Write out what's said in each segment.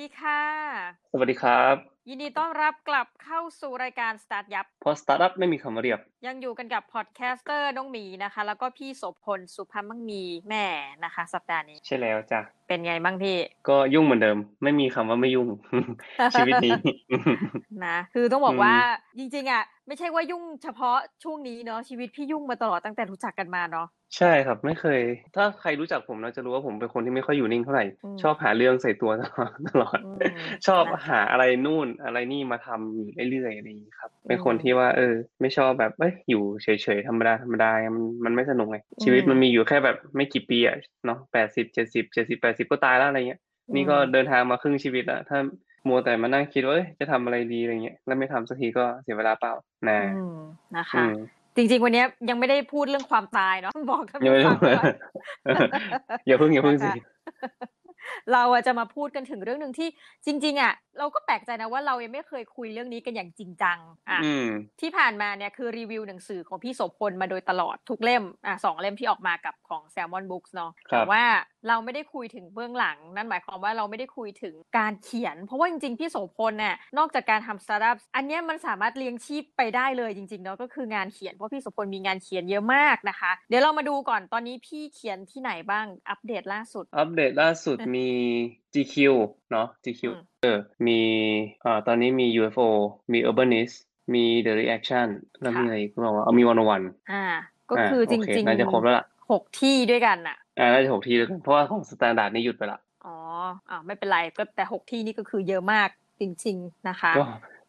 ดีค่ะ สวัสดีครับ ยินดีต้อนรับกลับเข้าสู่รายการ Start ยับเพราะสตาร์ทอัพไม่มีคำว่าเรียบ ยังอยู่กันกับ podcaster น้องหมีนะคะ แล้วก็พี่โสพลสุภาพมั่งมีแม่นะคะ สัปดาห์นี้ ใช่แล้วจ้ะ เป็นไงบ้างพี่ ก็ยุ่งเหมือนเดิม ไม่มีคำว่าไม่ยุ่ง ชีวิตนี้นะคือต้องบอกอืมว่าจริงๆอะไม่ใช่ว่ายุ่งเฉพาะช่วงนี้เนาะชีวิตพี่ยุ่งมาตลอดตั้งแต่รู้จักกันมาเนาะ ใช่ครับ ไม่เคย ถ้าใครรู้จักผมนะจะรู้ว่าผมเป็นคนที่ไม่ค่อยอยู่นิ่งเท่าไหร่ อืม ชอบหาเรื่องใส่ตัวตลอดตลอด อืม ชอบนะหาอะไรนู่นอะไรนี่มาทำอยู่เรื่อยๆอะไรอย่างนี้ครับเป็นอืมคนที่ว่า เออ ไม่ชอบแบบเอ้ยอยู่เฉยๆธรรมดาธรรมดามันมันไม่สนุกไงชีวิตอืมมันมีอยู่แค่แบบไม่กี่ปีอะเนาะแปดสิบเจ็ดสิบเจ็ดสิบแปดสิบก็ตายแล้วอะไรเงี้ยนี่ก็เดินทางมาครึ่งชีวิตแล้วถ้ามัวแต่มานั่งคิดว่าเอ้ยจะทำอะไรดีอะไรเงี้ยแล้วไม่ทำสักทีก็เสียเวลาเปล่านะ อืมนะคะอืม จริง ๆ วันนี้ยังไม่ได้พูดเรื่องความตายเนาะบอกท่านยังไม่ผู้ได้ฟังว่าอย่าเพิ่งอย่าเพิ่งสินะคะเราอะจะมาพูดกันถึงเรื่องหนึ่งที่จริง ๆอะเราก็แปลกใจนะว่าเรายังไม่เคยคุยเรื่องนี้กันอย่างจริงจังอะอืมที่ผ่านมาเนี่ยคือรีวิวหนังสือของพี่โสภณมาโดยตลอดทุกเล่มอะสองเล่มที่ออกมากับของ Salmon Books เนาะครับแต่ว่าเราไม่ได้คุยถึงเบื้องหลัง นั่นหมายความว่าเราไม่ได้คุยถึงการเขียน เพราะว่าจริงๆพี่โสภณเนี่ยนอกจากการทำสตาร์ทอัพอันเนี้ยมันสามารถเลี้ยงชีพไปได้เลยจริงๆเนาะก็คืองานเขียนเพราะพี่โสภณมีงานเขียนเยอะมากนะคะ เดี๋ยวเรามาดูก่อนตอนนี้พี่เขียนที่ไหนบ้างอัปเดตล่าสุด อัปเดตล่าสุดมี GQ เนาะ GQ อืมเออมีอ่าตอนนี้มี UFO มี Urbanist มี The Reaction แล้วมีอะไรอีกบอกว่าเอามีวันโอวันอ่า ก็คือจโอเคริงน่าจะครบแล้วล่ะหกที่ด้วยกันน่ะ อ่าน่าจะหกที่แล้วกันเพราะว่าของ Standard นี่หยุดไปละอ๋ออ่าไม่เป็นไรก็แต่หกที่นี่ก็คือเยอะมากจริง ๆนะคะ ก็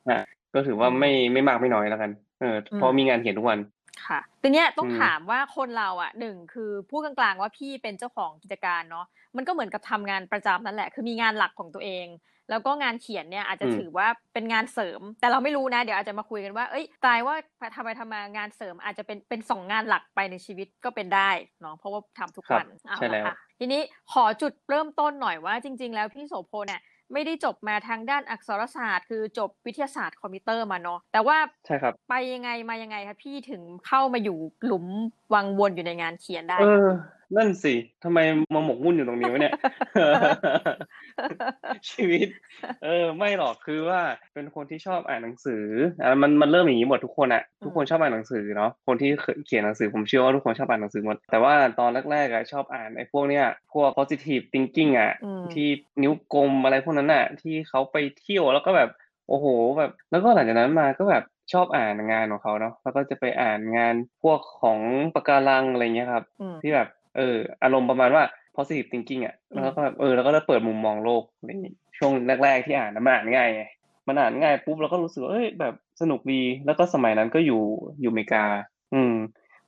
อะก็ถือว่าไม่ไม่มากไม่น้อยแล้วกันเออเพราะมีงานเขียนทุกวันค่ะทีเนี้ยต้องอืมถามว่าคนเราอะหนึ่งคือพูดกลางๆว่าพี่เป็นเจ้าของกิจการเนาะมันก็เหมือนกับทำงานประจำนั่นแหละ คือมีงานหลักของตัวเอง แล้วก็งานเขียนเนี่ยอาจจะถือว่าเป็นงานเสริม แต่เราไม่รู้นะ เดี๋ยวอาจจะมาคุยกันว่า เอ้ยตายว่าทำไปทำมางานเสริมอาจจะเป็นเป็นสองงานหลักไปในชีวิตก็เป็นได้เนาะเพราะว่าทำทุกวันครับเอาใช่แล้ละวค่ะทีนี้ขอจุดเริ่มต้นหน่อยว่าจริง ๆ แล้วพี่โสพลเนี่ยไม่ได้จบมาทางด้านอักษรศาสตร์ คือจบวิทยาศาสตร์คอมพิวเตอร์มาเนาะแต่ว่าใช่ครับไปยังไงมายังไงคะพี่ถึงเข้ามาอยู่หลุมวังวนอยู่ในงานเขียนได้เออ นั่นสิทำไมมาหมกมุ่นอยู่ตรงนี้วะเนี่ย ชีวิต เออ ไม่หรอกคือว่าเป็นคนที่ชอบอ่านหนังสืออะมันมันเริ่มอย่างนี้หมดทุกคนอะทุกคนชอบอ่านหนังสือเนาะคนที่เขียนหนังสือผมเชื่อว่าทุกคนชอบอ่านหนังสือหมด แต่ว่าตอนแรกๆอะชอบอ่านไอ้พวกเนี้ยพวก positive thinking อะอืมที่นิ้วกลมอะไรพวกนั้นอะที่เขาไปเที่ยวแล้วก็แบบโอ้โหแบบแล้วก็หลังจากนั้นมาก็แบบชอบอ่านงานของเขาเนาะแล้วก็จะไปอ่านงานพวกของปะการังอะไรเงี้ยครับอืมที่แบบ เอออารมณ์ประมาณว่า positive thinking อะอืมแล้วก็แบบเออแล้วก็ได้เปิดมุมมองโลกอะไรอย่างงี้ช่วงแรก ๆ ที่อ่านนะมันอ่านง่ายไงมันอ่านง่ายปุ๊บเราก็รู้สึกว่าเอ้ยแบบสนุกดี แล้วก็สมัยนั้นก็อยู่อยู่อเมริกา อืม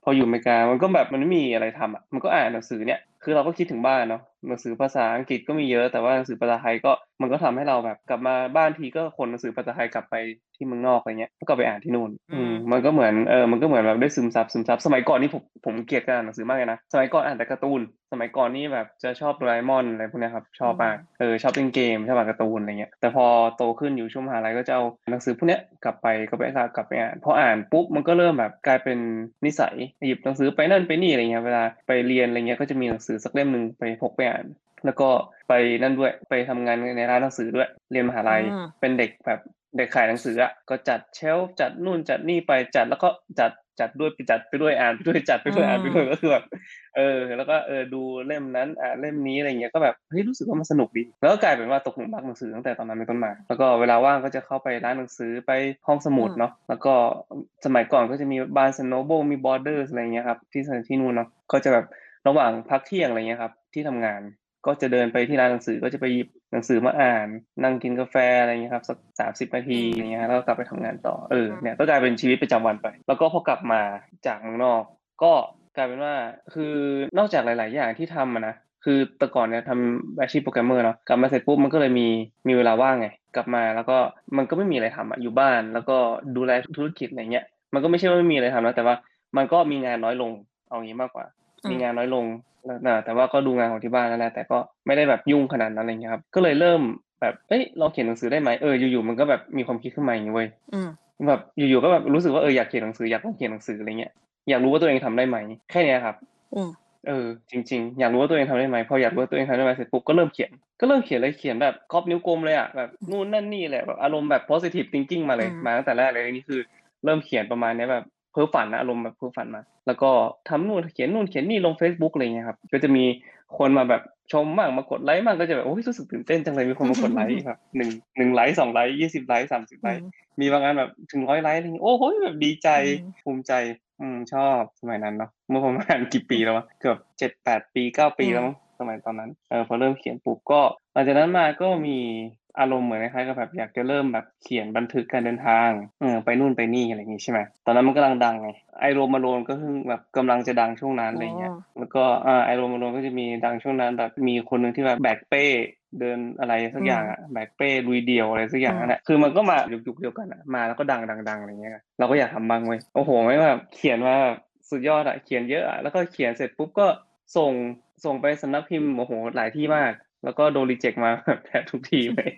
พออยู่อเมริกามันก็แบบมันไม่มีอะไรทำอะมันก็อ่านหนังสือเนี่ยคือเราก็คิดถึงบ้านเนาะ หนังสือภาษาอังกฤษก็มีเยอะ แต่ว่าหนังสือภาษาไทยก็มันก็ทำให้เราแบบกลับมาบ้านทีก็ขนหนังสือภาษาไทยกลับไปที่เมืองนอกอะไรเงี้ยก็ไปอ่านที่นู่น อืมมันก็เหมือนเออมันก็เหมือนแบบได้ซึมซับซึมซับสมัยก่อนนี่ผมผมเกลียดการอ่านหนังสือมากเลยนะสมัยก่อนอ่านแต่การ์ตูน สมัยก่อนนี่แบบจะชอบโดราเอมอนอะไรพวกเนี้ยครับชอบมากเออชอบเล่นเกมชอบอ่านการ์ตูนอะไรเงี้ยแต่พอโตขึ้นอยู่ช่วงมหาลัยก็จะเอาหนังสือพวกเนี้ยกลับไปก็ไปกลับไปอ่านพออ่านปุ๊บมันก็เริ่มแบบกลายเป็นนิสัยหยิบหนังสือไปนั่นไปนี่อะไรเงี้ยเวลาไปเรียนอะไรเงี้ยก็จะมีหนังสือสักเล่มหนึ่งไปพกไปอ่าน แล้วก็ไปนั่นด้วยไปทำงานในร้านหนังสือด้วย เรียนมหาลัยอืมเป็นเด็กแบบเด็กขายหนังสืออะก็จัด shelf จัดนู่นจัดนี่ไปจัดแล้วก็จัดจัดด้วยไปจัดไปด้วยอ่านไปด้วยจัดไปด้วยอ่านไปด้วยก็คือแบบเออ แล้วก็เออดูเล่มนั้นอ่านเล่มนี้อะไรเงี้ยก็แบบเฮ้ยรู้สึกว่ามันสนุกดี แล้วก็กลายเป็นว่าตกหลุมรักหนังสือตั้งแต่ตอนนั้นเป็นต้นมาแล้วก็เวลาว่างก็จะเข้าไปร้านหนังสือไปห้องสมุดเนาะแล้วก็สมัยก่อนก็จะมี Barnes & Noble มี Borders อะไรเงี้ยครับที่ที่นู่นเนาะก็จะแบบระหว่างพักเที่ยงอะไรเงี้ยครับ ที่ทำงาน ก็จะเดินไปที่ร้านหนังสือก็จะไปหยิบหนังสือมาอ่าน นั่งกินกาแฟอะไรเงี้ยครับสักสามสิบนาทีอย่างเงี้ยแล้วก็กลับไปทำงานต่อเออเนี่ยก็กลายเป็นชีวิตประจำวันไป แล้วก็พอกลับมาจากเมืองนอก ก็กลายเป็นว่าคือนอกจากหลาย ๆ อย่างที่ทำอะนะคือแต่ก่อนเนี่ยทำอาชีพโปรแกรมเมอร์เนาะกลับมาเสร็จปุ๊บมันก็เลยมีมีเวลาว่างไง กลับมาแล้วก็มันก็ไม่มีอะไรทำอะอยู่บ้าน แล้วก็ดูแลธุรกิจอะไรเงี้ยมันก็ไม่ใช่ว่าไม่มีอะไรทำนะแต่ว่ามันก็มีงานน้อยลงเอางี้มากกว่าอื มมีงานน้อยลงแล้วนะแต่ว่าก็ดูงานของที่บ้านนั่นแหละแต่ก็ไม่ได้แบบยุ่งขนาดนั้นอะไรเงี้ยครับก็เลยเริ่มแบบเอ้ยเราเขียนหนังสือได้ไหมเอออยู่ๆมันก็แบบมีความคิดขึ้นมาอย่างนี้เว้ยอืมแบบอยู่ๆก็แบบรู้สึกว่าเอออยากเขียนหนังสืออยากลองเขียนหนังสืออะไรเงี้ยอยากรู้ว่าตัวเองทำได้ไหมแค่เนี้ยครับอืมเออจริง ๆ อยากรู้ว่าตัวเองทำได้ไหมพออยากรู้ว่าตัวเองทำได้ไหมเสร็จปุ๊บก็เริ่มเขียนก็เริ่มเขียนเลยเขียนแบบครอบนิ้วกลมเลยอะแบบนู่นนั่นนี่แหละแบบอารมณ์แบบ positive thinking มาเลยอืมมาตั้งแต่แรกเลยนี่คือ เริ่มเขียนประมาณเนี้ยแบบ เพ้อฝันนะอารมณ์แบบเพ้อฝันมา แล้วก็ทำนู่นเขียนนู่นเขียนนี่ลง Facebook อะไรเงี้ยครับก็จะมีคนมาแบบชมบ้างมากดไลค์บ้างก็จะแบบโอ้ยรู้สึกตื่นเต้นจังเลยมีคนมากดไลค์แบบหนึ่งหนึ่งไลค์สองไลค์ยี่สิบไลค์สามสิบไลค์มีบางงานแบบถึงร้อยไลค์อะไรอย่างงี้โอ้โหแบบดีใจอืมภูมิใจอืมชอบสมัยนั้นเนาะเมื่อประมาณกี่ปีแล้ววะเกือบเจ็ดแปดปีเก้าปีแล้วมั้งสมัยตอนนั้นเออพอเริ่มเขียนปุ๊บก็หลังจากนั้นมาก็มี อารมณ์เหมือนคล้ายๆกับแบบอยากจะเริ่มแบบเขียนบันทึกการเดินทางเออไปนู่นไปนี่อะไรอย่างงี้ใช่ไหมตอนนั้นมันกำลังดังไงไอโรมาโลนก็เพิ่งแบบกำลังจะดังช่วงนั้นอะไรเงี้ยอ๋อแล้วก็อ่าไอโรมาโลนก็จะมีดังช่วงนั้นแบบมีคนหนึ่งที่แบบแบกเป้เดินอะไรสักอย่างอะแบกเป้ลุยเดียวอะไรสักอย่างนั่นแหละคือมันก็มายุคๆเดียวกันอะมาแล้วก็ดังดังดังอะไรเงี้ยเราก็อยากทำบ้างเว้ยโอ้โหไม่แบบเขียนมาแบบสุดยอดอะเขียนเยอะอะแล้วก็เขียนเสร็จปุ๊บก็ส่งส่งไปสำนักพิมพ์โอ้โหหลายที่มาก แล้วก็โดนรีเจ็คมาแบบแทบทุกที่เลย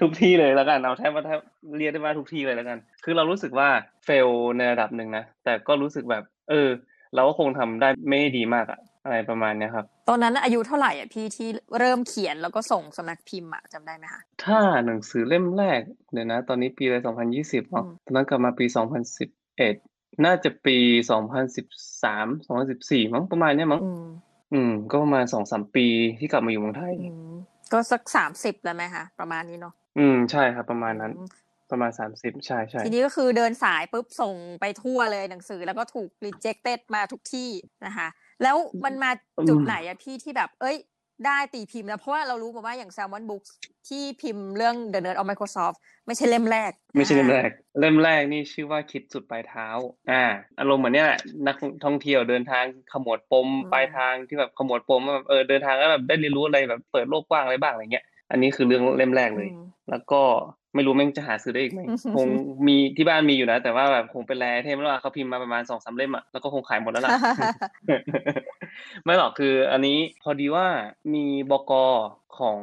ทุกที่เลยแล้วกันเอาแทบว่าแทบเรียกได้ว่าทุกที่เลยแล้วกัน คือเรารู้สึกว่าเฟลในระดับหนึ่งนะแต่ก็รู้สึกแบบ เออ เราก็คงทำได้ไม่ดีมากอะอะไรประมาณเนี้ยครับตอนนั้นอายุเท่าไหร่อะพี่ที่เริ่มเขียนแล้วก็ส่งสำนักพิมพ์อะจำได้ไหมคะถ้าหนังสือเล่มแรกเดี๋ยวนะ ตอนนี้ปีอะไรสองพันยี่สิบเนาะอืมตอนนั้นกลับมาปีสองพันสิบเอ็ดน่าจะปีสองพันสิบสามสองพันสิบสี่มั้งประมาณเนี้ยมั้ง อืมอืม ก็ประมาณสองสามปีที่กลับมาอยู่เมืองไทย อืมก็สักสามสิบแล้วไหมคะประมาณนี้เนาะอืม ใช่ครับ ประมาณนั้น อืมประมาณสามสิบใช่ใช่ทีนี้ก็คือเดินสายปุ๊บส่งไปทั่วเลยหนังสือแล้วก็ถูก rejected มาทุกที่นะคะ แล้วมันมาจุดไหนอะพี่ที่แบบ เอ้ย ได้ตีพิมพ์แล้วเพราะว่าเรารู้มาว่าอย่าง Salmon Books ที่พิมพ์เรื่อง The Nerd of Microsoft ไม่ใช่เล่มแรก ไม่ใช่เล่มแรอ่ากเล่มแรกนี่ชื่อว่าคิดสุดปลายเท้า อ่าอารมณ์เหมือนเนี้ยแหละนักท่องเที่ยวเดินทางขมวดปมปลายทางที่แบบขมวดปมว่าแบบเออเดินทางแล้วแบบได้เรียนรู้อะไรแบบเปิดโลกกว้างอะไรบ้างอะไรเงี้ยอันนี้คือเรื่องเล่มแรกเลยอืมแล้วก็ ไม่รู้แม่งจะหาซื้อได้อีกไหมคงมีที่บ้านมีอยู่นะ แต่ว่าแบบคงเป็นแรเทมแล้วอะเขาพิมพ์มาประมาณสองสามเล่มอะแล้วก็คงขายหมดแล้วล่ะไม่หรอกคืออันนี้พอดีว่ามีบกของ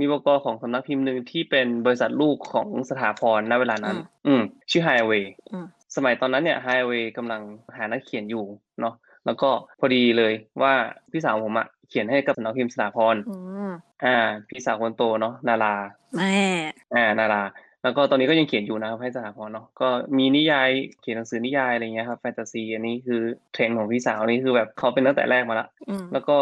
มีบกของสำนักพิมพ์หนึ่งที่เป็นบริษัทลูกของสถาพรณเวลานั้น อืมอืมชื่อ Highway อืมสมัยตอนนั้นเนี่ย Highway กำลังหานักเขียนอยู่เนาะแล้วก็พอดีเลยว่าพี่สาวผมอะ เขียนให้กับสำนักพิมพ์สถาพรอืมอ่า พี่สาวคนโตเนาะนาราแม่อ่า นารา แล้วก็ตอนนี้ก็ยังเขียนอยู่นะครับให้สถาพรเนาะก็มีนิยายเขียนหนังสือนิยายอะไรเงี้ยครับแฟนตาซีอันนี้คือเทรนด์ของพี่สาวนี่คือแบบเขาเป็นตั้งแต่แรกมาละอืมแล้วก็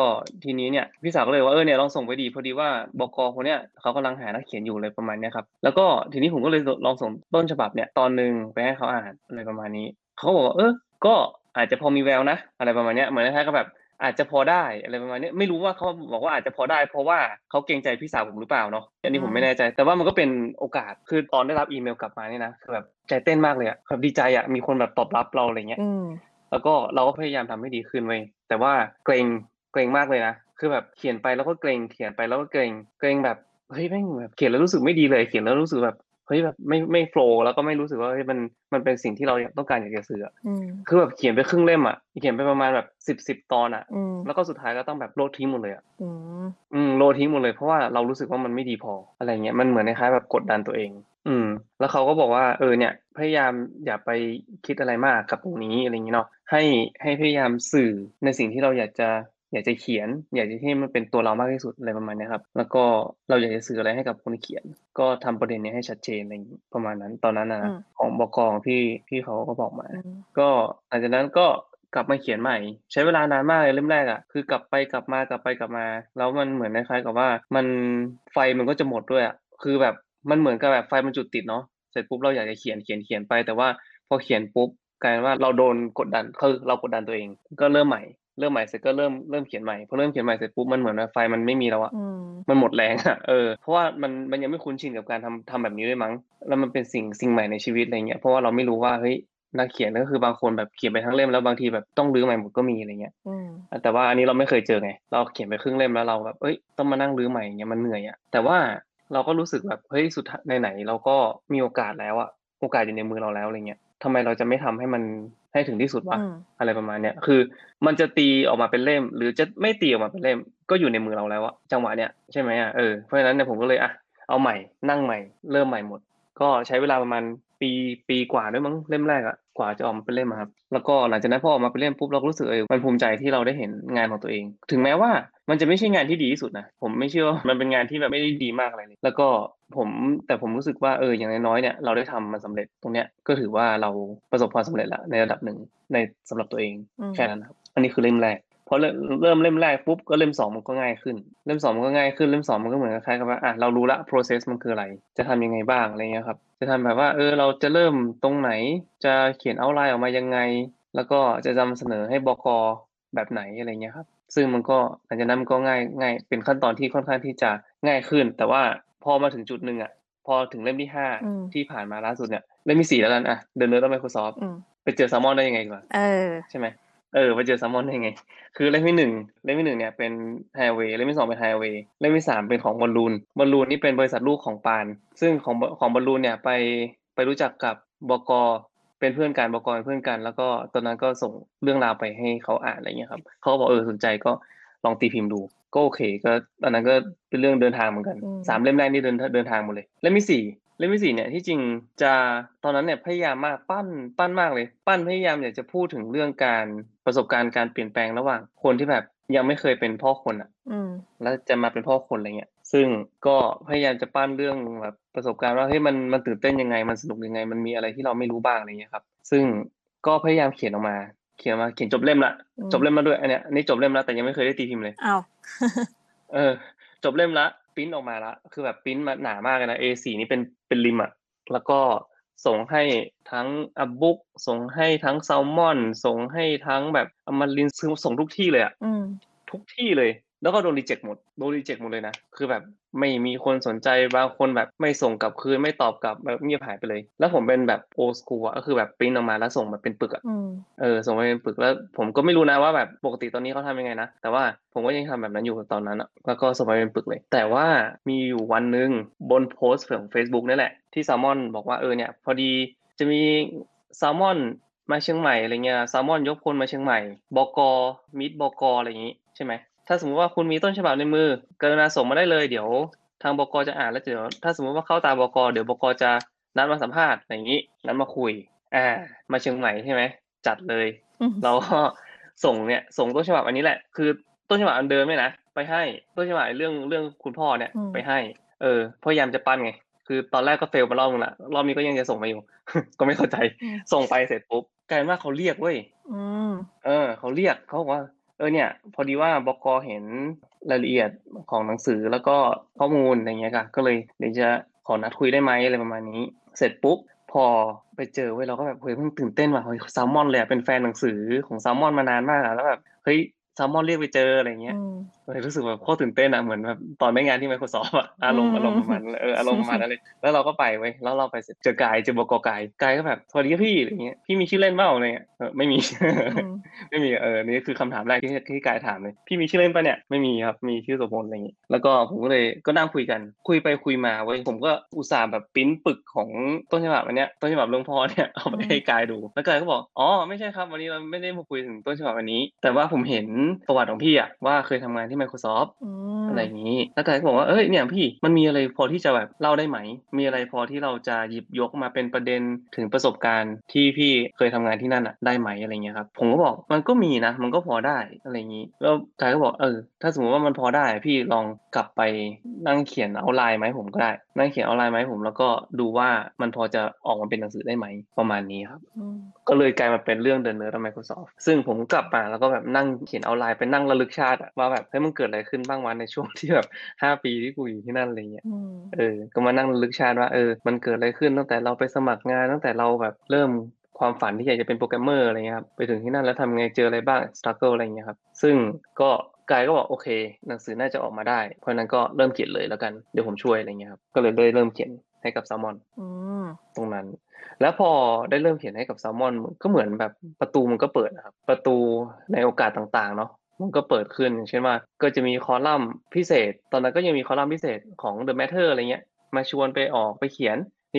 ทีนี้เนี่ยพี่สาวก็เลยว่าเออเนี่ยลองส่งไปดีพอดีว่าบกคนเนี้ยเขากำลังหานักเขียนอยู่เลยประมาณเนี้ยครับแล้วก็ทีนี้ผมก็เลยลองส่งต้นฉบับเนี่ยตอนหนึ่งไปให้เขาอ่านอะไรประมาณนี้เขาก็บอกว่าเออก็อาจจะพอมีแววนะ อะไรประมาณเนี้ยเหมือนคล้ายๆกับแบบ อาจจะพอได้อะไรประมาณเนี้ยไม่รู้ว่าเขาบอกว่าอาจจะพอได้ เพราะว่าเขาเกรงใจพี่สาวผมหรือเปล่าเนาะอันนี้ผมไม่แน่ใจ แต่ว่ามันก็เป็นโอกาสคือตอนได้รับอีเมลกลับมาเนี่ยนะคือแบบใจเต้นมากเลยอะแบบดีใจอะมีคนแบบตอบรับเราอะไรเงี้ยอืมแล้วก็เราก็พยายามทำให้ดีขึ้นเว้ยแต่ว่าเกรงเกรงมากเลยนะคือแบบเขียนไปแล้วก็เกรงเขียนไปแล้วก็เกรงเกรงแบบเฮ้ยแม่งแบบเขียนแล้วรู้สึกไม่ดีเลย เขียนแล้วรู้สึกแบบเฮ้ยแบบไม่ไม่โฟล์แล้วก็ไม่รู้สึกว่าเฮ้ยมันมันเป็นสิ่งที่เราต้องการอยากจะสื่ออะอืมคือแบบเขียนไปครึ่งเล่มอะเขียนไปประมาณแบบสิบสิบตอนอะอืมแล้วก็สุดท้ายก็ต้องแบบโลดทิ้งหมดเลยอะอืมอืมโลดทิ้งหมดเลยเพราะว่าเรารู้สึกว่ามันไม่ดีพออะไรเงี้ยมันเหมือนคล้ายๆแบบกดดันตัวเอง อืม แล้วเขาก็บอกว่าเออเนี่ยพยายามอย่าไปคิดอะไรมากกับตรงนี้อะไรอย่างเงี้ยเนาะให้ให้พยายามสื่อในสิ่งที่เราอยากจะ อยากจะเขียน อยากจะให้มันเป็นตัวเรามากที่สุดอะไรประมาณเนี้ยครับ แล้วก็เราอยากจะสื่ออะไรให้กับคนเขียน ก็ทำประเด็นเนี้ยให้ชัดเจนอะไรอย่างงี้ประมาณนั้น ตอนนั้นนะอืมของบกของพี่พี่เขาก็บอกมาอืมก็หลังจากนั้นก็กลับมาเขียนใหม่ ใช้เวลานานมากเลยเล่มแรกอะคือกลับไปกลับมากลับไปกลับมา แล้วมันเหมือนคล้ายๆกับว่า มันไฟมันก็จะหมดด้วยอะคือแบบมันเหมือนกับแบบไฟมันจุดติดเนาะเสร็จปุ๊บเราอยากจะเขียนเขียนเขียนไป แต่ว่าพอเขียนปุ๊บกลายเป็นว่าเราโดนกดดันคือเรากดดันตัวเอง ก็เริ่มใหม่ เริ่มใหม่เสร็จก็เริ่มเริ่มเขียนใหม่พอเริ่มเขียนใหม่เสร็จปุ๊บมันเหมือนว่าไฟมันไม่มีแล้วอะอืมมันหมดแรงอะเออเพราะว่ามันมันยังไม่คุ้นชินกับการทำทำแบบนี้ด้วยมั้ง แล้วมันเป็นสิ่งสิ่งใหม่ในชีวิตอะไรเงี้ยเพราะว่าเราไม่รู้ว่าเฮ้ยนักเขียนก็คือบางคนแบบเขียนไปทั้งเล่มแล้วบางทีแบบต้องรื้อใหม่หมดก็มีอะไรเงี้ยอืมแต่ว่าอันนี้เราไม่เคยเจอไงเราเขียนไปครึ่งเล่มแล้วเราแบบเอ้ยต้องมานั่งรื้อใหม่อย่างเงี้ยมันเหนื่อยอะแต่ว่าเราก็รู้สึกแบบเฮ้ยสุดท้ายไหนๆเราก็มีโอกาสแล้วอะโอกาสอยู่ในมือเราแล้วอะไรเงี้ย ทำไมเราจะไม่ทำให้มันให้ถึงที่สุดวะอืมอะไรประมาณเนี้ยคือ มันจะตีออกมาเป็นเล่ม หรือจะไม่ตีออกมาเป็นเล่ม ก็อยู่ในมือเราแล้วอะจังหวะเนี้ยใช่ไหมอะเออเพราะฉะนั้นเนี่ยผมก็เลยอะเอาใหม่นั่งใหม่ เริ่มใหม่หมด ก็ใช้เวลาประมาณปีปีกว่าด้วยมั้งเล่มแรกอะกว่าจะออกมาเป็นเล่มอะครับ แล้วก็หลังจากนั้นพอออกมาเป็นเล่มปุ๊บเราก็รู้สึกเออมันภูมิใจที่เราได้เห็นงานของตัวเอง ถึงแม้ว่ามันจะไม่ใช่งานที่ดีที่สุดนะผมไม่เชื่อว่ามันเป็นงานที่แบบไม่ได้ดีมากอะไรเลยแล้วก็ผมแต่ผมรู้สึกว่าเอออย่างน้อยๆเนี่ยเราได้ทำมันสำเร็จตรงเนี้ยก็ถือว่าเราประสบความสำเร็จละในระดับหนึ่งในสำหรับตัวเองอืมแค่นั้นครับอันนี้คือเล่มแรกพ อเริ่มเริ่มเล่มแรกปุ๊บก็เล่มสองมันก็ง่ายขึ้น เล่มสองมันก็ง่ายขึ้นเล่มสองมันก็เหมือนคล้ายๆกับว่าอะเรารู้ละ process มันคืออะไร จะทำยังไงบ้างอะไรเงี้ยครับ จะทำแบบว่าเออเราจะเริ่มตรงไหน จะเขียนเอาไลน์ออกมายังไง แล้วก็จะนำเสนอให้บกแบบไหนอะไรเงี้ยครับ ซึ่งมันก็หลังจากนั้นมันก็ง่ายง่ายเป็นขั้นตอนที่ค่อนข้างที่จะง่ายขึ้น แต่ว่าพอมาถึงจุดหนึ่งอะพอถึงเล่มที่ห้าอืมที่ผ่านมาล่าสุดเนี่ยเล่มที่สี่แล้วกันอะเดินเนื้อต้อง Microsoft อืมไปเจอแซลมอนได้ยังไงก่อนเออใช่ไหม เออไปเจอแซลมอนได้ยังไง คือเล่มที่หนึ่งเล่มที่หนึ่งเนี่ยเป็นไฮเวย์เล่มที่สองเป็นไฮเวย์เล่มที่สามเป็นของบอลลูนบอลลูนนี่เป็นบริษัทลูกของปาน ซึ่งของของบอลลูนเนี่ยไปไปรู้จักกับบกเป็นเพื่อนกันบกเป็นเพื่อนกัน แล้วก็ตอนนั้นก็ส่งเรื่องราวไปให้เขาอ่านอะไรเงี้ยครับเขาก็บอกเออสนใจก็ลองตีพิมพ์ดู ก็โอเค ก็ตอนนั้นก็เป็นเรื่องเดินทางเหมือนกันอืมสามเล่มแรกนี่เดินเดินทางหมดเลยเล่มที่สี่ เล่มที่สี่เนี่ยที่จริงจะตอนนั้นเนี่ยพยายามมากปั้นปั้นมากเลย ปั้นพยายามอยากจะพูดถึงเรื่องการประสบการณ์การเปลี่ยนแปลงระหว่างคนที่แบบยังไม่เคยเป็นพ่อคนอะอืมแล้วจะมาเป็นพ่อคนอะไรเงี้ย ซึ่งก็พยายามจะปั้นเรื่องแบบประสบการณ์ว่าเฮ้ยมันมันตื่นเต้นยังไง มันสนุกยังไง มันมีอะไรที่เราไม่รู้บ้างอะไรเงี้ยครับ ซึ่งก็พยายามเขียนออกมา เขียนออกมาเขียนจบเล่มละอืมจบเล่มแล้วด้วยอันเนี้ยอันนี้จบเล่มแล้วแต่ยังไม่เคยได้ตีพิมพ์เลยเอาเออ จบเล่มละ ปริ้นออกมาละคือแบบปริ้นมาหนามากเลยนะ A4 นี่เป็นเป็นริมอะแล้วก็ส่งให้ทั้งอับบุ๊กส่งให้ทั้งแซลมอน ส่งให้ทั้งแบบอมรินทร์ซึ่งส่งทุกที่เลยอะอืมทุกที่เลย แล้วก็โดนรีเจ็คหมดโดนรีเจ็คหมดเลยนะคือแบบไม่มีคนสนใจบางคนแบบไม่ส่งกลับคืนไม่ตอบกลับแบบเงียบหายไปเลย แล้วผมเป็นแบบโอสกูอะก็คือแบบปริ้นออกมาแล้วส่งมาเป็นปึกอะอืมเออส่งมาเป็นปึกแล้วผมก็ไม่รู้นะว่าแบบปกติตอนนี้เขาทำยังไงนะ แต่ว่าผมก็ยังทำแบบนั้นอยู่ตอนนั้นอะแล้วก็ส่งมาเป็นปึกเลย แต่ว่ามีอยู่วันหนึ่งบนโพสต์ของ Facebook นี่แหละ ที่แซลมอนบอกว่าเออเนี่ยพอดีจะมีแซลมอนมาเชียงใหม่อะไรเงี้ยแซลมอนยกพลมาเชียงใหม่ บกมิดบกอะไรอย่างงี้ใช่ไหม ถ้าสมมติว่าคุณมีต้นฉบับในมือกรุณาส่งมาได้เลยเดี๋ยว ทางบกจะอ่านแล้วเดี๋ยวถ้าสมมติว่าเข้าตาบกเดี๋ยวบกจะนัดมาสัมภาษณ์อะไรอย่างนี้นัดมาคุย อ่า มาเชียงใหม่ใช่ไหมจัดเลยอืมเราก็ส่งเนี่ยส่งต้นฉบับอันนี้แหละ คือต้นฉบับอันเดิมเนี่ยนะไปให้ต้นฉบับเรื่องเรื่องคุณพ่อเนี่ยอืมไปให้ เออพยายามจะปั้นไงคือตอนแรกก็เฟลมารอบนึงละรอบนี้ก็ยังจะส่งมาอยู่ ก็ไม่เข้าใจอืมส่งไปเสร็จปุ๊บกลายเป็นว่าเขาเรียกเว้ยอืมเออ เขาเรียกเขาบอกว่าเออเนี่ย พอดีว่าบกเห็นรายละเอียดของหนังสือแล้วก็ข้อมูลอะไรเงี้ยค่ะก็เลยเดี๋ยวจะขอนัดคุยได้ไหมอะไรประมาณนี้ เสร็จปุ๊บพอไปเจอเว้ยเราก็แบบเฮ้ยเพิ่งตื่นเต้นว่ะเฮ้ยแซลมอนเลยเป็นแฟนหนังสือของแซลมอนมานานมากอะแล้วแบบเฮ้ย แซลมอนเรียกไปเจออะไรเงี้ยอืมเลยรู้สึกแบบโคตรตื่นเต้นอะเหมือนแบบตอนได้งานที่ Microsoft อะอารมณ์อืมอารมณ์ประมาณนั้นเลยเอออารมณ์ประมาณนั้นเลยแล้วเราก็ไปเว้ยแล้วเราไปเสร็จเจอกายเจอบกกายกายก็แบบสวัสดีครับพี่อะไรเงี้ยพี่มีชื่อเล่นเปล่าอะไรเงี้ยเออไม่มีอืมไม่มีเออนี่คือคำถามแรกที่ที่กายถามเลยพี่มีชื่อเล่นปะเนี่ยไม่มีครับมีชื่อโสพลอะไรอย่างงี้แล้วก็ผมก็เลยก็นั่งคุยกันคุยไปคุยมาเว้ยผมก็อุตส่าห์แบบปริ้นปึกของต้นฉบับอันเนี้ยต้นฉบับเรื่องพ่อเนี่ยเอาไปให้กายดูแล้วกายก็บอกอ๋อไม่ใช่ครับวันนี้เราไม่ได้มาคุยถึงต้นฉบับอันนี้ แต่ว่าผมเห็นประวัติของพี่อะว่าเคยทำงานที่ Microsoft อืมอะไรอย่างนี้ แล้วกายก็บอกว่า เอ้ย เนี่ยพี่ มันมีอะไรพอที่จะแบบเล่าได้ไหม มีอะไรพอที่เราจะหยิบยกมาเป็นประเด็นถึงประสบการณ์ที่พี่เคยทำงานที่นั่นอะได้ไหมอะไรเงี้ยครับ ผมก็บอกมันก็มีนะ มันก็พอได้อะไรอย่างนี้ แล้วกายก็บอกเออ ถ้าสมมติว่ามันพอได้ พี่ลองกลับไปนั่งเขียนเอาไลน์ไหมาให้ผมก็ได้ นั่งเขียนเอาไลน์ไหมาให้ผม แล้วก็ดูว่ามันพอจะออกมาเป็นหนังสือได้ไหมประมาณนี้ครับอืมก็เลยกลายมาเป็นเรื่องเดินเนื้อ Microsoft ซึ่งผมกลับมาแล้วก็แบบนั่งเขียน outline ไปนั่งระลึกชาติอะว่าแบบเฮ้ยมันเกิดอะไรขึ้นบ้างวะในช่วงที่แบบห้าปีที่กูอยู่ที่นั่นอะไรเงี้ยอืมเออก็มานั่งระลึกชาติว่าเออมันเกิดอะไรขึ้นตั้งแต่เราไปสมัครงานตั้งแต่เราแบบเริ่มความฝันที่อยากจะเป็นโปรแกรมเมอร์อะไรเงี้ยครับไปถึงที่นั่นแล้วทำไงเจออะไรบ้าง struggle อะไรเงี้ยครับซึ่งก็กายก็บอกโอเค หนังสือน่าจะออกมาได้ เพราะฉะนั้นก็เริ่มเขียนเลยแล้วกันเดี๋ยวผมช่วยอะไรเงี้ยครับก็เลยได้เริ่มเขียนให้กับแซลมอนอืมตรงนั้น แล้วพอได้เริ่มเขียนให้กับแซลมอนก็เหมือนแบบประตูมันก็เปิดนะครับประตูในโอกาสต่างๆเนาะมันก็เปิดขึ้นอย่างเช่นว่า ก็จะมีคอลัมน์พิเศษ ตอนนั้นก็ยังมีคอลัมน์พิเศษของ The Matter อะไรเงี้ยมาชวนไปออกไปเขียน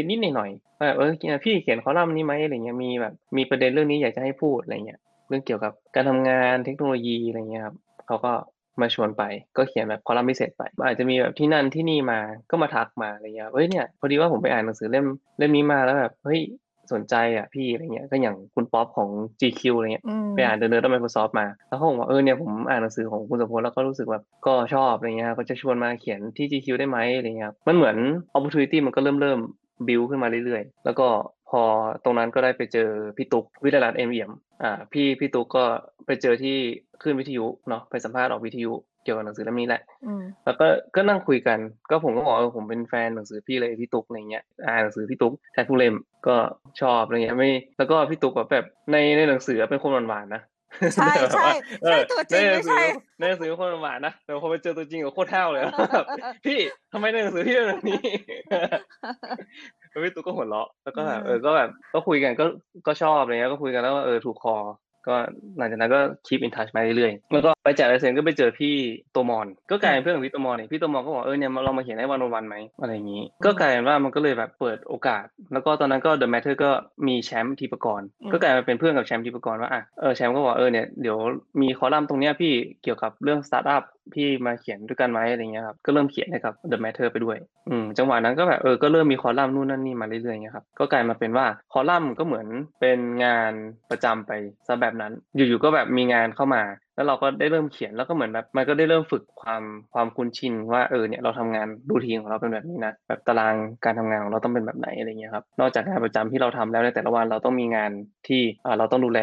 นิดๆหน่อยๆว่าเออพี่เขียนคอลัมน์นี้ไหมอะไรเงี้ยมีแบบมีประเด็นเรื่องนี้อยากจะให้พูดอะไรเงี้ยเรื่องเกี่ยวกับการทำงานเทคโนโลยีอะไรเงี้ยครับเขาก็ มาชวนไปก็เขียนแบบคอลัมน์พิเศษไปอาจจะมีแบบที่นั่นที่นี่มาก็มาทักมาอะไรเงี้ยเฮ้ยเนี่ยพอดีว่าผมไปอ่านหนังสือเล่มเล่มนี้มาแล้วแบบเฮ้ยสนใจอะพี่อะไรเงี้ยก็อย่างคุณป๊อปของ GQ อะไรเงี้ยอืมไปอ่านเดินเดินต้น Microsoft มา แล้วเขาบอกว่าเออเนี่ยผมอ่านหนังสือของคุณโสภณแล้วก็รู้สึกแบบก็ชอบอะไรเงี้ยก็จะชวนมาเขียนที่ GQ ได้ไหมอะไรเงี้ยครับมันเหมือน opportunity มันก็เริ่มเริ่มบิวขึ้นมาเรื่อยๆ แล้วก็พอตรงนั้นก็ได้ไปเจอพี่ตุ๊กวิไลรัตน์ เอมเอี่ยมอ่าพี่พี่ตุ๊กก็ ไปเจอที่คลื่นวิทยุเนาะไปสัมภาษณ์ออกวิทยุเกี่ยวกับหนังสือเล่มนี้แหละอืมแล้วก็ก็นั่งคุยกัน ก็ผมก็บอกเออผมเป็นแฟนหนังสือพี่เลยพี่ตุ๊กอะไรเงี้ยอ่านหนังสือพี่ตุ๊กแทบทุกเล่มก็ชอบอะไรเงี้ยไม่ แล้วก็พี่ตุ๊กแบบแบบในในหนังสือเป็นคนหวานๆนะใช่ใช่เอใช่อตัวจริงในหนัไม่งสืใช่อในหนังสือเป็นคนหวานๆนะแต่พอไปเจอตัวจริงก็โคตรเท่าเลยแบบพี่ทำไมในหนังสือพี่เป็นแบบนี้แล้วพี่ตุ๊กก็หัวเราะแล้วก็แบบเออก็แบบก็คุยกันก็ก็ชอบอะไรเงี้ยก็คุยกันแล้วว่าเออถูกคอ ก็หลังจากนั้นก็ keep in touch มาเรื่อยๆแล้วก็ไปจากไอเซนก็ไปเจอพี่โตมร ก็กลายเป็นเพื่อนของพี่โตมอนเนี่ยพี่โตมอนก็บอกเออเนี่ยมาลองมาเขียนให้วันโอวันไหมอะไรอย่างนี้ ก็กลายเป็นว่ามันก็เลยแบบเปิดโอกาส แล้วก็ตอนนั้นก็ The Matter ก็มีแชมป์ทีปกรณ์อืมก็กลายมาเป็นเพื่อนกับแชมป์ทีปกรณ์ว่าอะเออแชมป์ก็บอกเออเนี่ยเดี๋ยวมีคอลัมน์ตรงเนี้ยพี่เกี่ยวกับเรื่องสตาร์ทอัพพี่มาเขียนด้วยกันไหมอะไรเงี้ยครับก็เริ่มเขียนให้กับ The Matter ไปด้วยอืมจังหวะนั้นก็แบบเออก็เริ่มมีคอลัมน์นู่นนั่นนี่มาเรื่อยๆเงี้ยครับก็กลายมาเป็นว่าคอลัมน์ก็เหมือนเป็นงานประจำไปซะแบบนั้น อยู่ๆก็แบบมีงานเข้ามา แล้วเราก็ได้เริ่มเขียนแล้วก็เหมือนแบบมันก็ได้เริ่มฝึกความความคุ้นชินว่าเออเนี่ยเราทำงานรูทีนของเราเป็นแบบนี้นะแบบตารางการทำงานของเราต้องเป็นแบบไหนอะไรเงี้ยครับนอกจากงานประจำที่เราทำแล้วในแต่ละวันเราต้องมีงานที่เราต้องดูแล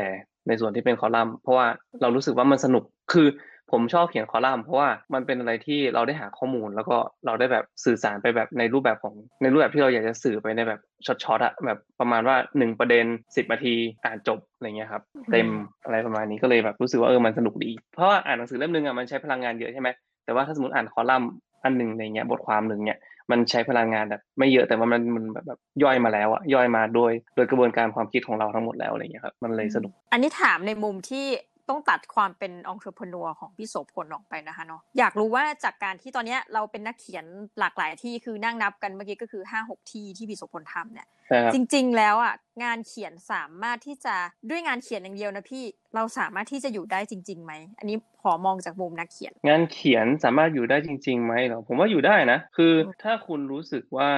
ในส่วนที่เป็นคอลัมน์เพราะว่าเรารู้สึกว่ามันสนุกคือ ผมชอบเขียนคอลัมน์เพราะว่ามันเป็นอะไรที่เราได้หาข้อมูล แล้วก็เราได้แบบสื่อสารไปแบบในรูปแบบของในรูปแบบที่เราอยากจะสื่อไปในแบบช็อตๆอะแบบประมาณว่าหนึ่งประเด็นสิบนาทีอ่านจบอะไรเงี้ยครับเต็มอะไรประมาณนี้ก็เลยแบบรู้สึกว่าเออมันสนุกดี เพราะว่าอ่านหนังสือเล่มหนึงอะมันใช้พลังงานเยอะใช่ไหมแต่ว่าถ้าสมมติอ่านคอลัมน์อันหนึ่งในเงี้ยบทความหนึ่งเนี่ยมันใช้พลังงานแบบไม่เยอะแต่ว่ามันมันแบบแบบย่อยมาแล้วอะย่อยมาโดย โดยกระบวนการความคิดของเราทั้งหมดแล้วอะไรเงี้ยครับมันเลยสนุก อันนี้ถามในมุมที่ ต้องตัดความเป็นองค์ประนัวของพี่โสพลออกไปนะคะเนาะอยากรู้ว่าจากการที่ตอนนี้เราเป็นนักเขียนหลากหลายที่คือนั่งนับกันเมื่อกี้ก็คือห้าหกที่ที่พี่โสพลทำเนี่ย จริง ๆ แล้วอะงานเขียนสามารถที่จะด้วยงานเขียนอย่างเดียวนะพี่เราสามารถที่จะอยู่ได้จริงๆไหมอันนี้ขอมองจากมุมนักเขียน งานเขียนสามารถอยู่ได้จริงๆไหมเหรอผมว่าอยู่ได้นะ คือถ้าคุณรู้สึกว่า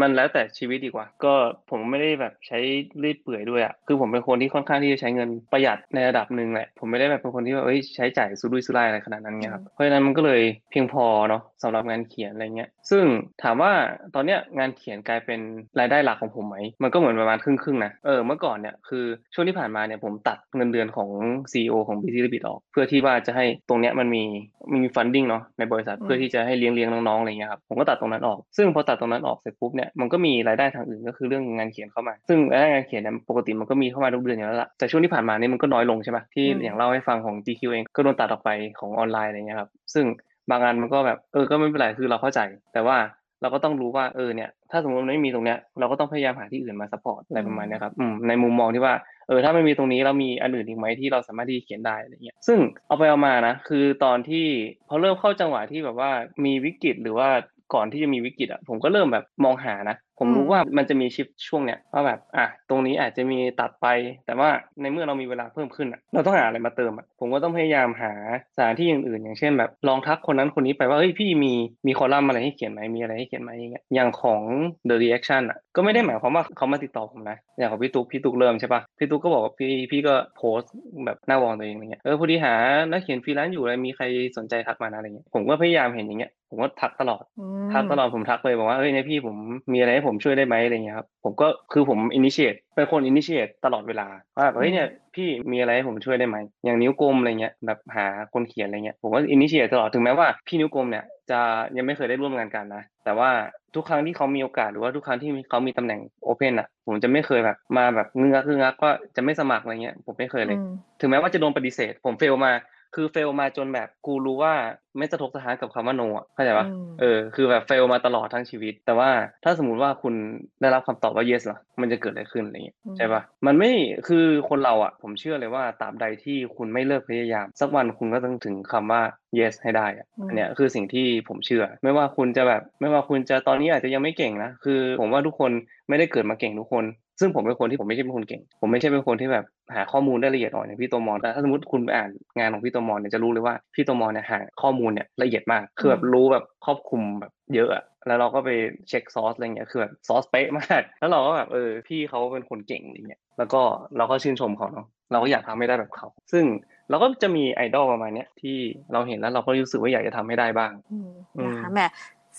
มันแล้วแต่ชีวิตดีกว่า ก็ผมไม่ได้แบบใช้รีดเปื่อยด้วยอะคือผมเป็นคนที่ค่อนข้างที่จะใช้เงินประหยัดในระดับหนึ่งแหละผมไม่ได้แบบเป็นคนที่ว่าเอ้ยใช้จ่ายสุรุ่ยสุร่ายอะไรขนาดนั้นเงี้ยครับเพราะฉะนั้นมันก็เลยเพียงพอเนาะสำหรับงานเขียนอะไรเงี้ย ซึ่งถามว่าตอนเนี้ยงานเขียนกลายเป็นรายได้หลักของผมไหม มันก็เหมือนประมาณครึ่งๆนะ เออ เมื่อก่อนเนี่ยคือช่วงที่ผ่านมาเนี่ยผมตัดเงินเดือนของ CEO ของ BC Rabbit ออก เพื่อที่ว่าจะให้ตรงเนี้ยมันมีมันมี funding เนาะในบริษัทอืมเพื่อที่จะให้เลี้ยงเลี้ยงน้องๆอะไรเงี้ยครับผมก็ตัดตรงนั้นออก ซึ่งพอตัดตรงนั้นออกเสร็จปุ๊บเนี่ยมันก็มีรายได้ทางอื่นก็คือเรื่องงานเขียนเข้ามา ซึ่งรายได้งานเขียนเนี่ยปกติมันก็มีเข้ามาทุกเดือนอยู่แล้วล่ะแต่ช่วงที่ผ่านมานี่มันก็น้อยลงใช่ปะที่อืมอย่างเล่าให้ฟังของ GQ เองก็โดนตัดออกไปของออนไลน์อะไรเงี้ยครับซึ่ง บางอันมันก็แบบเออก็ไม่เป็นไรคือเราเข้าใจ แต่ว่าเราก็ต้องรู้ว่าเออเนี่ย ถ้าสมมติมันไม่มีตรงเนี้ยเราก็ต้องพยายามหาที่อื่นมา support อะไรประมาณเนี้ยครับอืมในมุมมองที่ว่าเออถ้าไม่มีตรงนี้เรามีอันอื่นอีกไหมที่เราสามารถที่จะเขียนได้อะไรเงี้ยซึ่งเอาไปเอามานะคือตอนที่พอเริ่มเข้าจังหวะที่แบบว่ามีวิกฤตหรือว่าก่อนที่จะมีวิกฤตอะผมก็เริ่มแบบมองหานะ ผมรู้อืมว่ามันจะมี shift ช่วงเนี้ยว่าแบบอะตรงนี้อาจจะมีตัดไป แต่ว่าในเมื่อเรามีเวลาเพิ่มขึ้นอะเราต้องหาอะไรมาเติมอะผมก็ต้องพยายามหาสถานที่อื่นๆ อย่างเช่นแบบลองทักคนนั้นคนนี้ไปว่าเฮ้ยพี่มีมีคอลัมน์อะไรให้เขียนไหมมีอะไรให้เขียนไหมอย่างเงี้ยอย่างของ The Reaction อะก็ไม่ได้หมายความว่าเขามาติดต่อผมนะอย่างของพี่ตุ๊กพี่ตุ๊กเริ่มใช่ปะพี่ตุ๊กก็บอกว่าพี่พี่ก็โพสต์แบบหน้าวองตัวเองอะไรเงี้ยเออพอดีหานักเขียนฟรีแลนซ์อยู่อะไรมีใครสนใจทักมานะอะไรเงี้ยผมก็พยายามเห็นอย่างเงี้ย ผมก็ทักตลอดอืมทักตลอดผมทักเลยบอกว่าเอ้ยเนี่ยพี่ผมมีอะไรให้ผมช่วยได้ไหมอะไรเงี้ยครับผมก็คือผม initiate เป็นคน initiate ตลอดเวลาว่าแบบเฮ้ยเนี่ยพี่มีอะไรให้ผมช่วยได้ไหมอย่างนิ้วกลมอะไรเงี้ยแบบหาคนเขียนอะไรเงี้ยผมก็ initiate ตลอดถึงแม้ว่าพี่นิ้วกลมเนี่ยจะยังไม่เคยได้ร่วมงานกันนะ แต่ว่าทุกครั้งที่เขามีโอกาสหรือว่าทุกครั้งที่เขามีตำแหน่ง open อะ ผมจะไม่เคยแบบมาแบบเงือกเงือกก็จะไม่สมัครอะไรเงี้ยผมไม่เคยเลยอืมถึงแม้ว่าจะโดนปฏิเสธ ผม fail มา คือ fail มาจนแบบกูรู้ว่าไม่สะทกสะท้านกับคำว่าโนอะเข้าใจปะอืมเออคือแบบเฟลมาตลอดทั้งชีวิต แต่ว่าถ้าสมมุติว่าคุณได้รับคำตอบว่า yes ล่ะมันจะเกิดอะไรขึ้นอะไรเงี้ยอืมใช่ปะมันไม่คือคนเราอะ ผมเชื่อเลยว่าตราบใดที่คุณไม่เลิกพยายาม สักวันคุณก็ต้องถึงคำว่า yes ให้ได้อะอันเนี้ยคือสิ่งที่ผมเชื่อ ไม่ว่าคุณจะแบบ ไม่ว่าคุณจะตอนนี้อาจจะยังไม่เก่งนะคือ ผมว่าทุกคนไม่ได้เกิดมาเก่งทุกคน ซึ่งผมเป็นคนที่ผมไม่ใช่เป็นคนเก่ง ผมไม่ใช่เป็นคนที่แบบหาข้อมูลได้ละเอียดอ่อนอย่างพี่โตมอนแต่ถ้าสมมติคุณไปอ่านงานของพี่โตมอนเนี่ยจะรู้เลยว่าพี่โตมอนเนี่ยหาข้อมูลเนี่ยละเอียดมากคือแบบรู้แบบครอบคลุมแบบเยอะอะแล้วเราก็ไปเช็คซอสอะไรเงี้ยคือแบบซอสเป๊ะมากแล้วเราก็แบบเออพี่เขาเป็นคนเก่งอะไรเงี้ยแล้วก็เราก็ชื่นชมเขาเนาะเราก็อยากทำให้ได้แบบเขา ซึ่งเราก็จะมีไอดอลประมาณเนี้ยที่เราเห็นแล้วเราก็รู้สึกว่าอยากจะทำให้ได้บ้างอืมอืมนะคะแหม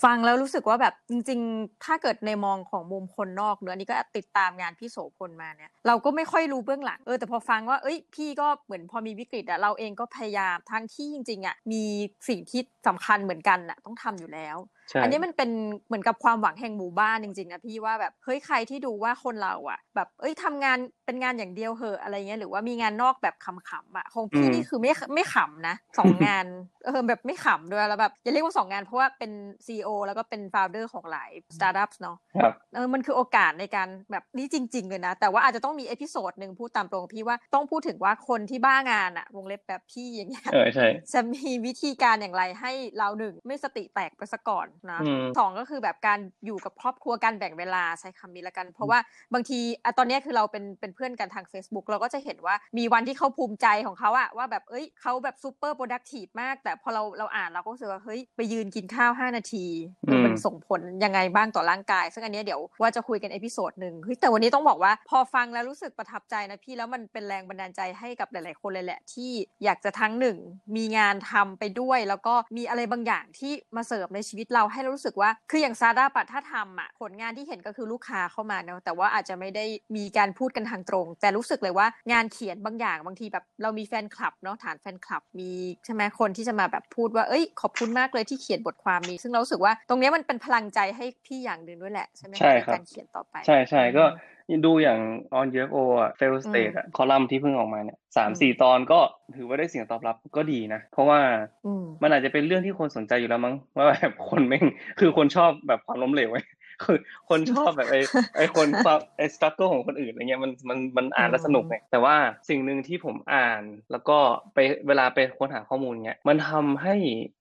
ฟังแล้วรู้สึกว่าแบบจริง ๆ ถ้าเกิดในมองของมุมคนนอกเนอะอันนี้ก็ติดตามงานพี่โสพลมาเนี่ยเราก็ไม่ค่อยรู้เบื้องหลังเออแต่พอฟังว่าเอ้ยพี่ก็เหมือนพอมีวิกฤตอะเราเองก็พยายามทั้งที่จริงๆอะมีสิ่งที่สำคัญเหมือนกันอะต้องทำอยู่แล้วใช่อันนี้มันเป็นเหมือนกับความหวังแห่งหมู่บ้านจริงๆนะพี่ว่าแบบเฮ้ยใครที่ดูว่าคนเราอะแบบเอ้ยทำงาน เป็นงานอย่างเดียวเหอะอะไรเงี้ยหรือว่ามีงานนอกแบบขำๆอะของพี่นี่คือไม่ไม่ขำนะสองงานเออแบบไม่ขำด้วยแล้วแบบอย่าเรียกว่าสองงานเพราะว่าเป็น CEO แล้วก็เป็น founder ของหลายสตาร์ทอัพเนาะครับเออมันคือโอกาสในการแบบนี้จริง ๆ เลยนะ แต่ว่าอาจจะต้องมี episode หนึ่งพูดตามตรงพี่ว่าต้องพูดถึงว่าคนที่บ้างานอะวงเล็บแบบพี่อย่างเงี้ยเออใช่จะมีวิธีการอย่างไรให้เราหนึ่งไม่สติแตกไปซะก่อนนะอืมสองก็คือแบบการอยู่กับครอบครัวการแบ่งเวลาใช้คำนี้ละกัน เพราะว่าบางทีอะตอนเนี้ยคือเราเป็นเป็นเพื่อนกันทาง Facebook เราก็จะเห็นว่ามีวันที่เขาภูมิใจของเขาอะว่าแบบเอ้ยเขาแบบ super productive มาก แต่พอเราเราอ่านเราก็รู้สึกว่าเฮ้ยไปยืนกินข้าว 5 นาทีเออมันอืมส่งผลยังไงบ้างต่อร่างกาย ซึ่งอันเนี้ยเดี๋ยวว่าจะคุยกัน episode หนึ่งเฮ้ยแต่วันนี้ต้องบอกว่าพอฟังแล้วรู้สึกประทับใจนะพี่แล้วมันเป็นแรงบันดาลใจให้กับหลาย ๆ คนเลยแหละที่อยากจะทั้งหนึ่งมีงานทำไปด้วย แล้วก็มีอะไรบางอย่างที่มาเสริมในชีวิตเราให้เรารู้สึกว่าคืออย่างซาด้าปัดถ้าทำอะผลงานที่เห็นก็คือลูกค้าเข้ามาเนาะแต่ว่าอาจจะไม่ได้มีการพูดกันทางตรง แต่รู้สึกเลยว่างานเขียนบางอย่างบางทีแบบเรามีแฟนคลับเนาะฐานแฟนคลับมีใช่ไหมคนที่จะมาแบบพูดว่าเอ้ย ขอบคุณมากเลยที่เขียนบทความนี้ ซึ่งเรารู้สึกว่าตรงเนี้ยมันเป็นพลังใจให้พี่อย่างหนึ่งด้วยแหละใช่ไหมะใช่ครับนการเขียนต่อไป ใช่ใช่ก็อืมดูอย่าง on UFO อะ fail state อะคอลัมน์ที่เพิ่งออกมาเนี่ยสามอืมสี่ตอนก็ถือว่าได้เสียงตอบรับก็ดีนะ เพราะว่าอืมมันอาจจะเป็นเรื่องที่คนสนใจอยู่แล้วมั้งว่าแบบคนแม่งคือคนชอบแบบความล้มเหลวไว้ คือคนชอบแบบไอ้ไอ้คนความไอ้สตรัคเกิลของคนอื่นอะไรเงี้ยมันมันมันอ่านแล้วสนุกไงแต่ว่าสิ่งหนึ่งที่ผมอ่านแล้วก็ไปเวลาไปค้นหาข้อมูลเงี้ยมันทำให้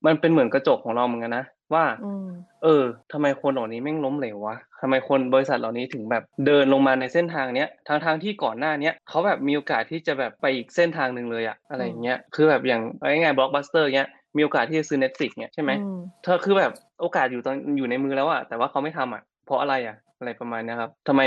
มันเป็นเหมือนกระจกของเราเหมือนกันนะว่าอืมเออทำไมคนเหล่านี้แม่งล้มเหลววะทำไมคนบริษัทเหล่านี้ถึงแบบเดินลงมาในเส้นทางเนี้ยทางทางๆที่ก่อนหน้าเนี้ยเขาแบบมีโอกาสที่จะแบบไปอีกเส้นทางหนึ่งเลยอะอะไรอย่างเงี้ย คือแบบอย่างง่ายๆบล็อกบัสเตอร์เงี้ย มีโอกาสที่จะซื้อ Netflix เงี้ยใช่ไหมอืมเธอคือแบบโอกาสอยู่ตอนอยู่ในมือแล้วอะแต่ว่าเขาไม่ทำอะ เพราะอะไรอะอะไรประมาณเนี้ยครับทำไม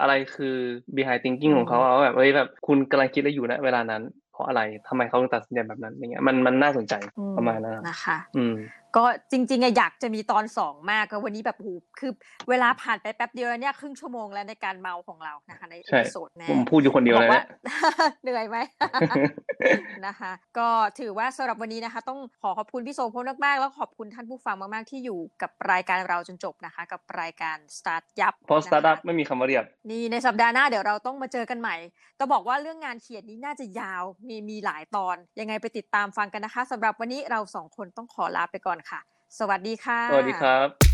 อะไรคือ behind thinking ของเขาว่าแบบเฮ้ยแบบคุณกำลังคิดอะไรอยู่นะเวลานั้น เพราะอะไรทำไมเขาถึงตัดสินใจแบบนั้นอย่างเงี้ยมันมันน่าสนใจอืประมาณนั้นครับนะคะ อืม ก็จริงๆอะอยากจะมีตอนสองมากก็วันนี้แบบโหคือเวลาผ่านไปแป๊บเดียวแล้วเนี่ยครึ่งชั่วโมงแล้วในการเมาท์ของเรานะคะในเอใช่พิโซดแน่ผมพูดอยู่คนเดียวบอเลยกว่านะเหนื่อยไหมนะคะ ก็ถือว่าสำหรับวันนี้นะคะ ต้องขอขอบคุณพี่โสพลมากๆแล้วขอบคุณท่านผู้ฟังมากๆที่อยู่กับรายการเราจนจบนะคะ กับรายการ Start ยับเพราะสตาร์ทอัพนะคะไม่มีคำว่าเรียบนี่ในสัปดาห์หน้าเดี๋ยวเราต้องมาเจอกันใหม่ต้องบอกว่าเรื่องงานเขียนนี้น่าจะยาวมีมีหลายตอน ยังไงไปติดตามฟังกันนะคะสำหรับวันนี้เราสองคนต้องขอลาไปก่อนค่ะ สวัสดีค่ะ สวัสดีครับ